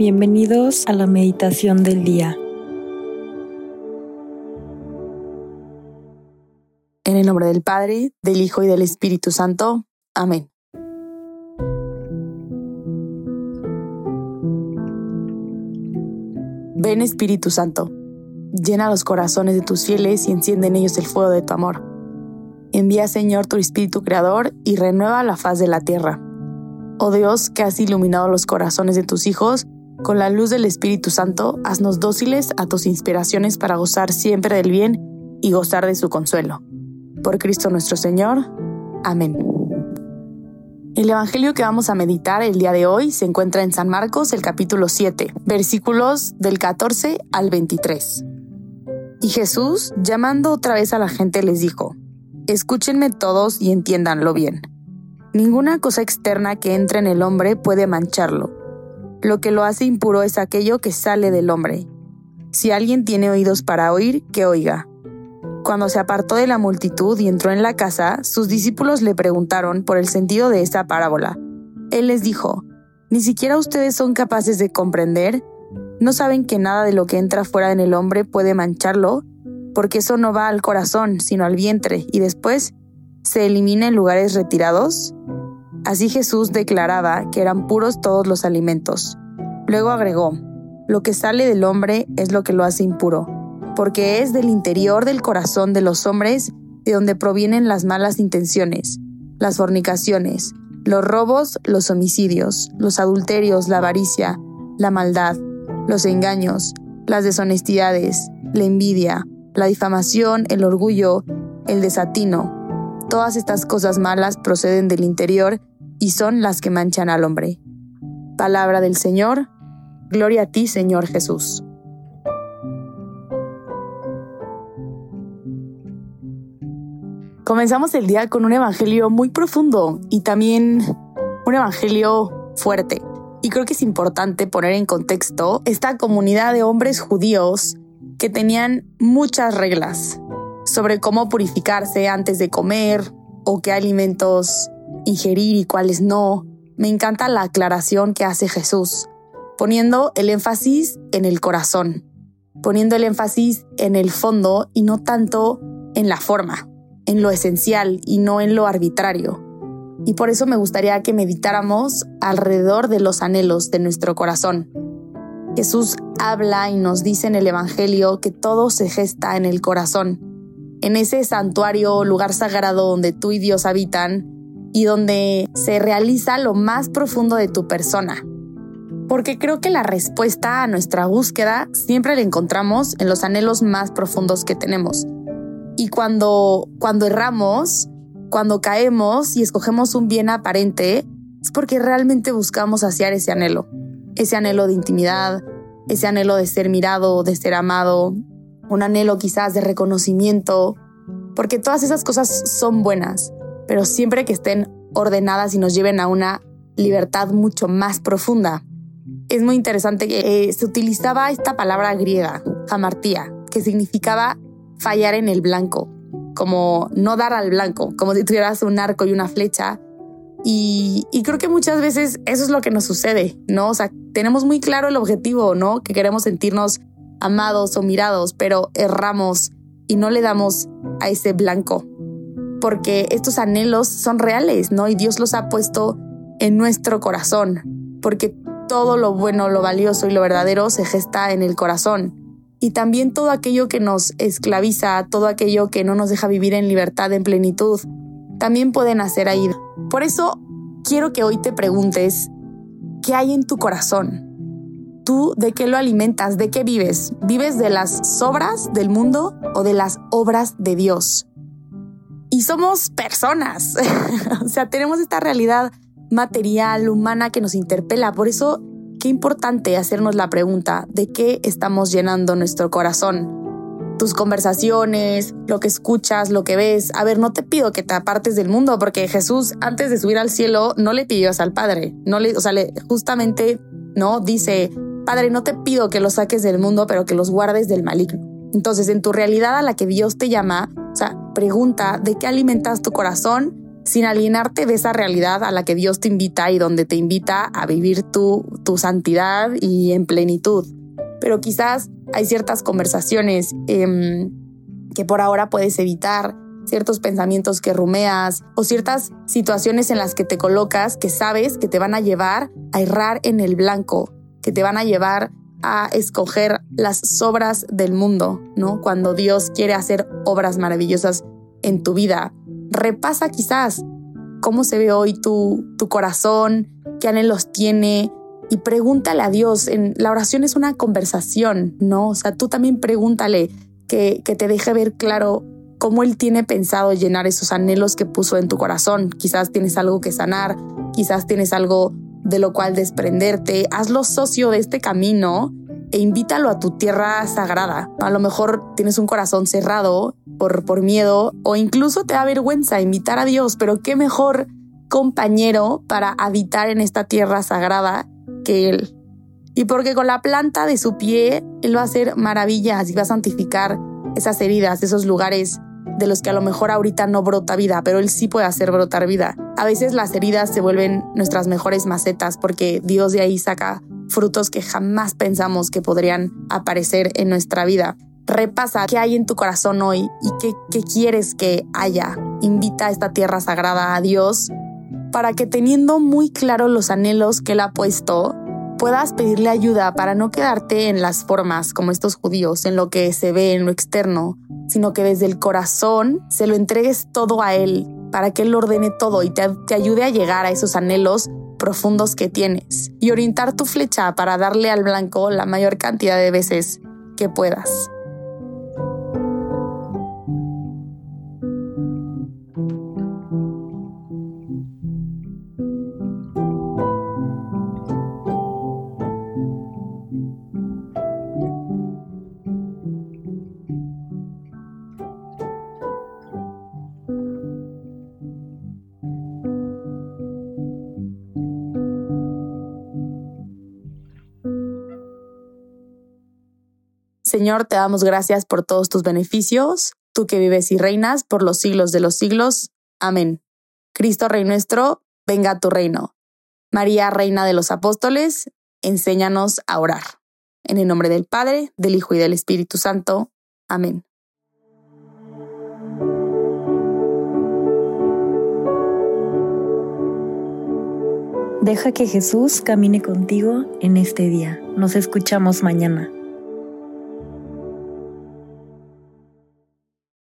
Bienvenidos a la meditación del día. En el nombre del Padre, del Hijo y del Espíritu Santo. Amén. Ven Espíritu Santo, llena los corazones de tus fieles y enciende en ellos el fuego de tu amor. Envía Señor tu Espíritu Creador y renueva la faz de la tierra. Oh Dios, que has iluminado los corazones de tus hijos, con la luz del Espíritu Santo, haznos dóciles a tus inspiraciones para gozar siempre del bien y gozar de su consuelo. Por Cristo nuestro Señor. Amén. El Evangelio que vamos a meditar el día de hoy se encuentra en San Marcos, el capítulo 7, versículos del 14 al 23. Y Jesús, llamando otra vez a la gente, les dijo, Escúchenme todos y entiéndanlo bien. Ninguna cosa externa que entre en el hombre puede mancharlo lo que lo hace impuro es aquello que sale del hombre. Si alguien tiene oídos para oír, que oiga. Cuando se apartó de la multitud y entró en la casa, sus discípulos le preguntaron por el sentido de esta parábola. Él les dijo, ¿Ni siquiera ustedes son capaces de comprender? ¿No saben que nada de lo que entra fuera en el hombre puede mancharlo? Porque eso no va al corazón, sino al vientre, y después se elimina en lugares retirados? Así Jesús declaraba que eran puros todos los alimentos. Luego agregó, lo que sale del hombre es lo que lo hace impuro, porque es del interior del corazón de los hombres de donde provienen las malas intenciones, las fornicaciones, los robos, los homicidios, los adulterios, la avaricia, la maldad, los engaños, las deshonestidades, la envidia, la difamación, el orgullo, el desatino. Todas estas cosas malas proceden del interior y son las que manchan al hombre. Palabra del Señor, gloria a ti Señor Jesús. Comenzamos el día con un evangelio muy profundo y también un evangelio fuerte. Y creo que es importante poner en contexto esta comunidad de hombres judíos que tenían muchas reglas sobre cómo purificarse antes de comer o qué alimentos ingerir y cuáles no. Me encanta la aclaración que hace Jesús, poniendo el énfasis en el corazón, poniendo el énfasis en el fondo y no tanto en la forma, en lo esencial y no en lo arbitrario. Y por eso me gustaría que meditáramos alrededor de los anhelos de nuestro corazón. Jesús habla y nos dice en el Evangelio que todo se gesta en el corazón, en ese santuario, lugar sagrado donde tú y Dios habitan, y donde se realiza lo más profundo de tu persona. Porque creo que la respuesta a nuestra búsqueda siempre la encontramos en los anhelos más profundos que tenemos. Y cuando, cuando erramos, cuando caemos y escogemos un bien aparente, es porque realmente buscamos saciar ese anhelo. Ese anhelo de intimidad, ese anhelo de ser mirado, de ser amado, un anhelo quizás de reconocimiento, porque todas esas cosas son buenas pero siempre que estén ordenadas y nos lleven a una libertad mucho más profunda. Es muy interesante que eh, se utilizaba esta palabra griega, hamartía, que significaba fallar en el blanco, como no dar al blanco, como si tuvieras un arco y una flecha. Y, y, creo que muchas veces eso es lo que nos sucede, ¿no? O sea, tenemos muy claro el objetivo, ¿no? Que queremos sentirnos amados o mirados, pero erramos y no le damos a ese blanco porque estos anhelos son reales, ¿no? Y Dios los ha puesto en nuestro corazón, porque todo lo bueno, lo valioso y lo verdadero se gesta en el corazón. Y también todo aquello que nos esclaviza, todo aquello que no nos deja vivir en libertad, en plenitud, también puede nacer ahí. Por eso quiero que hoy te preguntes, ¿qué hay en tu corazón? ¿Tú de qué lo alimentas? ¿De qué vives? ¿Vives de las sobras del mundo o de las obras de Dios? Y somos personas. o sea, tenemos esta realidad material, humana que nos interpela. Por eso, qué importante hacernos la pregunta de qué estamos llenando nuestro corazón. Tus conversaciones, lo que escuchas, lo que ves. A ver, no te pido que te apartes del mundo, porque Jesús, antes de subir al cielo, no le pidió al Padre. No le, o sea, justamente, no dice, Padre, no te pido que los saques del mundo, pero que los guardes del maligno. Entonces, en tu realidad a la que Dios te llama, o sea, pregunta de qué alimentas tu corazón sin alienarte de esa realidad a la que Dios te invita y donde te invita a vivir tu, tu santidad y en plenitud. Pero quizás hay ciertas conversaciones em, que por ahora puedes evitar, ciertos pensamientos que rumeas o ciertas situaciones en las que te colocas que sabes que te van a llevar a errar en el blanco, que te van a llevar a escoger las sobras del mundo, ¿no? Cuando Dios quiere hacer obras maravillosas en tu vida. Repasa quizás cómo se ve hoy tu, tu corazón, qué anhelos tiene y pregúntale a Dios. En, la oración es una conversación, ¿no? O sea, tú también pregúntale que, que te deje ver claro cómo Él tiene pensado llenar esos anhelos que puso en tu corazón. Quizás tienes algo que sanar, quizás tienes algo de lo cual desprenderte. Hazlo socio de este camino e invítalo a tu tierra sagrada. A lo mejor tienes un corazón cerrado por, por miedo o incluso te da vergüenza invitar a Dios, pero qué mejor compañero para habitar en esta tierra sagrada que Él. Y porque con la planta de su pie Él va a hacer maravillas y va a santificar esas heridas, esos lugares de los que a lo mejor ahorita no brota vida, pero Él sí puede hacer brotar vida. A veces las heridas se vuelven nuestras mejores macetas porque Dios de ahí saca frutos que jamás pensamos que podrían aparecer en nuestra vida. Repasa qué hay en tu corazón hoy y qué, quieres que haya. Invita a esta tierra sagrada a Dios para que teniendo muy claro los anhelos que Él ha puesto, puedas pedirle ayuda para no quedarte en las formas como estos judíos, en lo que se ve, en lo externo, sino que desde el corazón se lo entregues todo a Él para que Él ordene todo y te, te ayude a llegar a esos anhelos profundos que tienes y orientar tu flecha para darle al blanco la mayor cantidad de veces que puedas. Señor, te damos gracias por todos tus beneficios, tú que vives y reinas por los siglos de los siglos. Amén. Cristo Rey nuestro, venga a tu reino. María, Reina de los Apóstoles, enséñanos a orar. En el nombre del Padre, del Hijo y del Espíritu Santo. Amén. Deja que Jesús camine contigo en este día. Nos escuchamos mañana.